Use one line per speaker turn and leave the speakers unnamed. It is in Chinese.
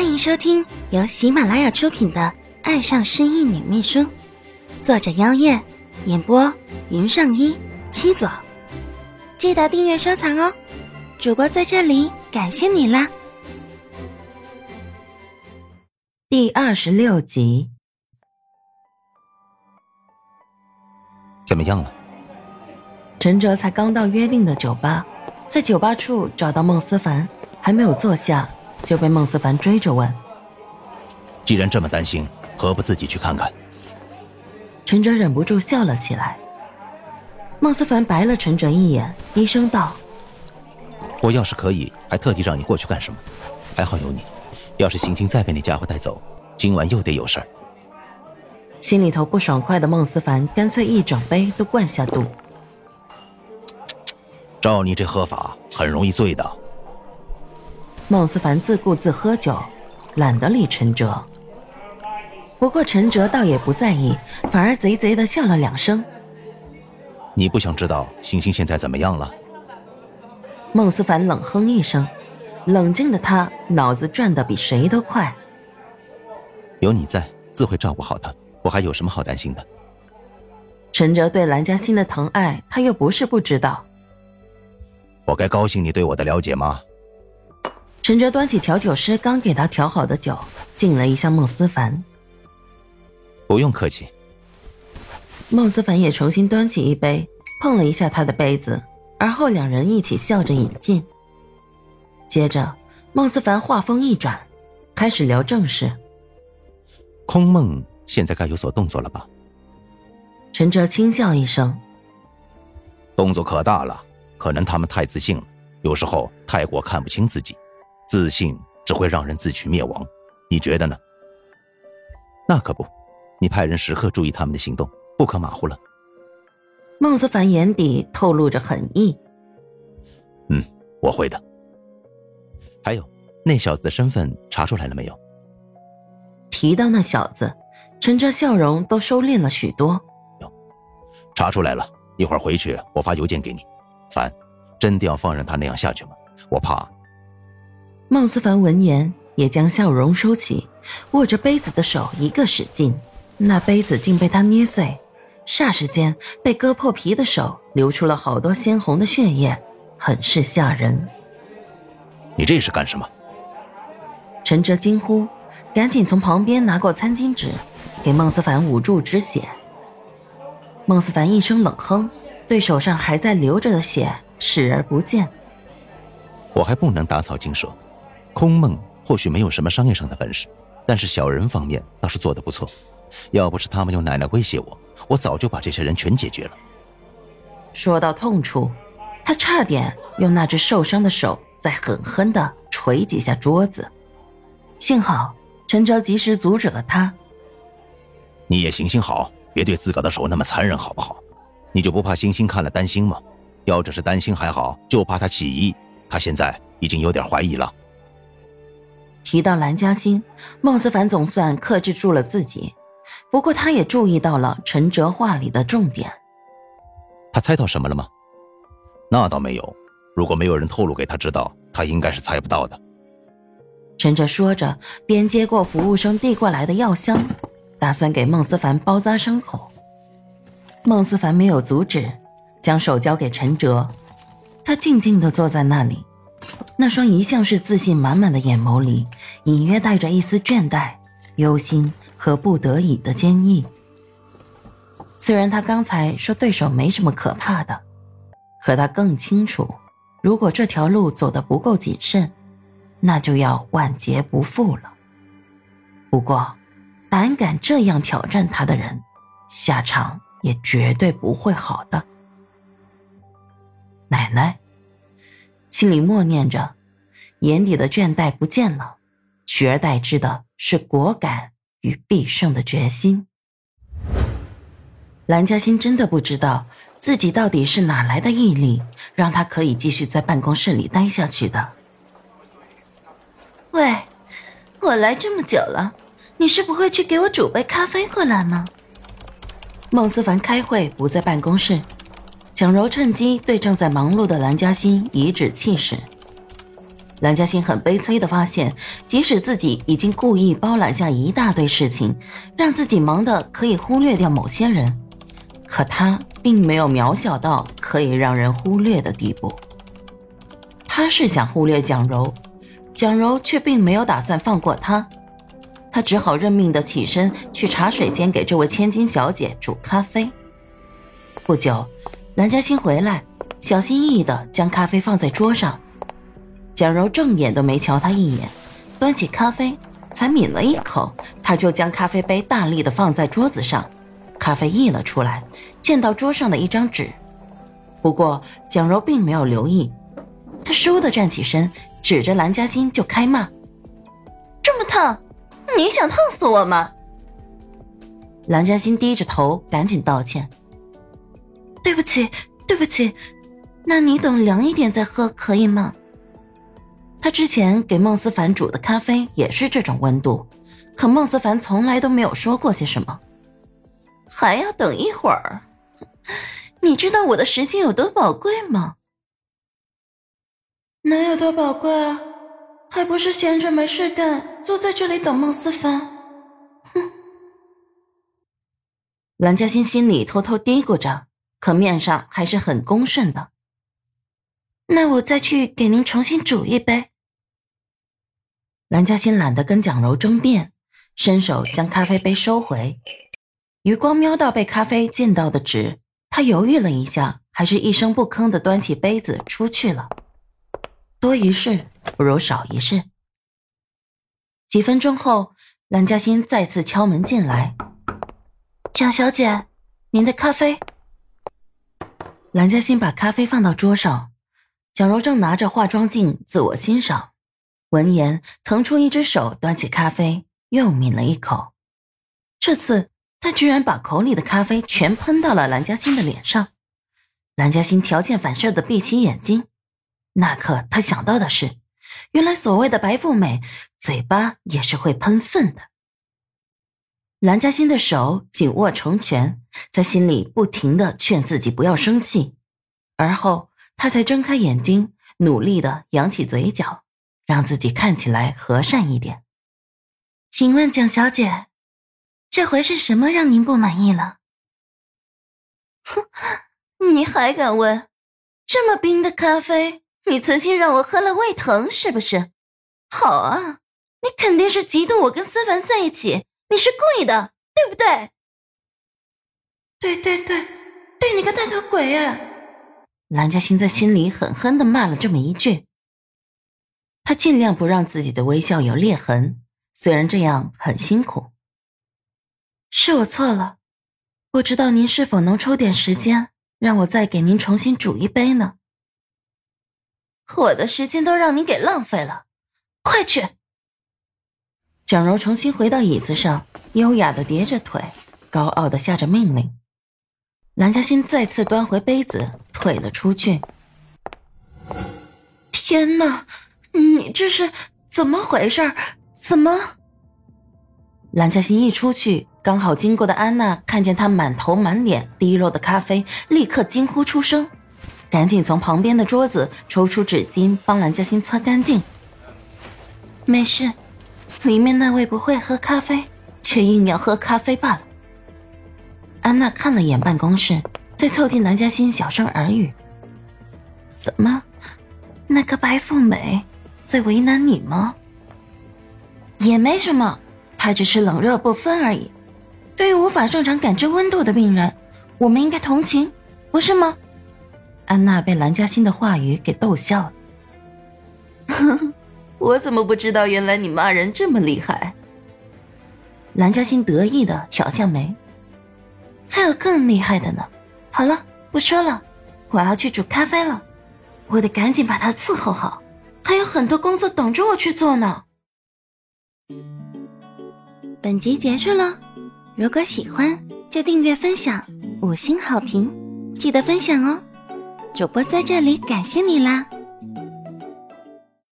欢迎收听由喜马拉雅出品的《爱上失忆女秘书》，作者：妖夜，演播：云上一七左。记得订阅收藏哦！主播在这里感谢你啦！
第二十六集，
怎么样了？
陈哲才刚到约定的酒吧，在酒吧处找到孟思凡，还没有坐下。就被孟思凡追着问：“
既然这么担心，何不自己去看看？”
陈哲忍不住笑了起来。孟思凡白了陈哲一眼，低声道：“
我要是可以，还特地让你过去干什么？还好有你。要是行星再被那家伙带走，今晚又得有事儿。”
心里头不爽快的孟思凡干脆一整杯都灌下肚。
照你这喝法，很容易醉的。
孟思凡自顾自喝酒，懒得理陈哲。不过陈哲倒也不在意，反而贼贼的笑了两声。
你不想知道星星现在怎么样了？
孟思凡冷哼一声，冷静的他脑子转得比谁都快。
有你在，自会照顾好他。我还有什么好担心的？
陈哲对蓝嘉欣的疼爱，他又不是不知道。
我该高兴你对我的了解吗？
陈哲端起调酒师刚给他调好的酒，敬了一下孟思凡。
不用客气。
孟思凡也重新端起一杯，碰了一下他的杯子，而后两人一起笑着饮尽。接着，孟思凡话锋一转，开始聊正事。
空梦现在该有所动作了吧？
陈哲轻笑一声：“
动作可大了，可能他们太自信了，有时候太过看不清自己。”自信只会让人自取灭亡，你觉得呢？那可不，你派人时刻注意他们的行动，不可马虎了。
孟思凡眼底透露着狠意。
嗯，我会的。还有，那小子的身份查出来了没有？
提到那小子，陈哲笑容都收敛了许多。
有，查出来了。一会儿回去，我发邮件给你。凡，真的要放任他那样下去吗？我怕。
孟思凡闻言，也将笑容收起，握着杯子的手一个使劲，那杯子竟被他捏碎，霎时间被割破皮的手流出了好多鲜红的血液，很是吓人。
你这是干什么？
陈哲惊呼，赶紧从旁边拿过餐巾纸，给孟思凡捂住止血。孟思凡一声冷哼，对手上还在流着的血视而不见。
我还不能打草惊蛇。空梦或许没有什么商业上的本事，但是小人方面倒是做得不错。要不是他们用奶奶威胁我，我早就把这些人全解决了。
说到痛处，他差点用那只受伤的手再狠狠地捶几下桌子。幸好陈哲及时阻止了他。
你也行行好，别对自个的手那么残忍，好不好？你就不怕星星看了担心吗？要只是担心还好，就怕他起疑。他现在已经有点怀疑了。
提到蓝嘉欣，孟思凡总算克制住了自己。不过，他也注意到了陈哲话里的重点。
他猜到什么了吗？那倒没有。如果没有人透露给他知道，他应该是猜不到的。
陈哲说着，边接过服务生递过来的药箱，打算给孟思凡包扎伤口。孟思凡没有阻止，将手交给陈哲。他静静地坐在那里。那双一向是自信满满的眼眸里，隐约带着一丝倦怠、忧心和不得已的坚毅。虽然他刚才说对手没什么可怕的，可他更清楚，如果这条路走得不够谨慎，那就要万劫不复了。不过，胆敢这样挑战他的人，下场也绝对不会好的。奶奶。心里默念着，眼底的倦怠不见了，取而代之的是果敢与必胜的决心。蓝嘉欣真的不知道自己到底是哪来的毅力，让他可以继续在办公室里待下去的。
喂，我来这么久了，你是不会去给我煮杯咖啡过来吗？
孟思凡开会不在办公室。蒋柔趁机对正在忙碌的蓝嘉欣颐指气使。蓝嘉欣很悲催的发现，即使自己已经故意包揽下一大堆事情，让自己忙得可以忽略掉某些人，可他并没有渺小到可以让人忽略的地步。他是想忽略蒋柔，蒋柔却并没有打算放过他，他只好认命的起身去茶水间给这位千金小姐煮咖啡。不久，蓝嘉欣回来，小心翼翼的将咖啡放在桌上。蒋柔正眼都没瞧他一眼，端起咖啡，才抿了一口，他就将咖啡杯大力的放在桌子上，咖啡溢了出来，溅到桌上的一张纸。不过蒋柔并没有留意，他倏地站起身，指着蓝嘉欣就开骂：“
这么烫，你想烫死我吗？”
蓝嘉欣低着头，赶紧道歉：“
对不起，对不起，那你等凉一点再喝可以吗？”
他之前给孟思凡煮的咖啡也是这种温度，可孟思凡从来都没有说过些什么。
还要等一会儿？你知道我的时间有多宝贵吗？能有多宝贵啊？还不是闲着没事干，坐在这里等孟思凡。哼！
蓝嘉欣心里偷偷嘀咕着，可面上还是很恭顺的。
那我再去给您重新煮一杯。
蓝嘉欣懒得跟蒋柔争辩，伸手将咖啡杯收回。余光瞄到被咖啡溅到的纸，他犹豫了一下，还是一声不吭的端起杯子出去了。多一事不如少一事。几分钟后，蓝嘉欣再次敲门进来：“
蒋小姐，您的咖啡。”
蓝嘉欣把咖啡放到桌上。蒋柔正拿着化妆镜自我欣赏，闻言腾出一只手端起咖啡，又抿了一口。这次他居然把口里的咖啡全喷到了蓝嘉欣的脸上。蓝嘉欣条件反射的闭起眼睛，那刻他想到的是，原来所谓的白富美，嘴巴也是会喷粪的。蓝嘉欣的手紧握成拳，在心里不停的劝自己不要生气，而后。他才睁开眼睛，努力的扬起嘴角，让自己看起来和善一点。
请问蒋小姐，这回是什么让您不满意了？哼，你还敢问？这么冰的咖啡，你曾经让我喝了胃疼是不是？好啊，你肯定是嫉妒我跟思凡在一起，你是故意的，对不对？对对对，对你个大头鬼啊！
蓝嘉欣在心里狠狠的骂了这么一句。他尽量不让自己的微笑有裂痕，虽然这样很辛苦。
是我错了，不知道您是否能抽点时间，让我再给您重新煮一杯呢？我的时间都让您给浪费了，快去！
蒋柔重新回到椅子上，优雅的叠着腿，高傲的下着命令。蓝嘉欣再次端回杯子，退了出去。
天哪，你这是怎么回事？怎么？
蓝嘉欣一出去，刚好经过的安娜看见她满头满脸滴落的咖啡，立刻惊呼出声，赶紧从旁边的桌子抽出纸巾帮蓝嘉欣擦干净。
没事，里面那位不会喝咖啡，却硬要喝咖啡罢了。
安娜看了眼办公室，再凑近南嘉欣，小声耳语：“
怎么，那个白富美在为难你吗？也没什么，她只是冷热不分而已。对于无法正常感知温度的病人，我们应该同情，不是吗？”
安娜被蓝嘉欣的话语给逗笑了。
我怎么不知道？原来你骂人这么厉害。
蓝嘉欣得意的挑下眉。
还有更厉害的呢！好了，不说了，我要去煮咖啡了，我得赶紧把他伺候好，还有很多工作等着我去做呢。本集结束了，如果喜欢就订阅分享，五星好评，记得分享哦！主播在这里感谢你啦！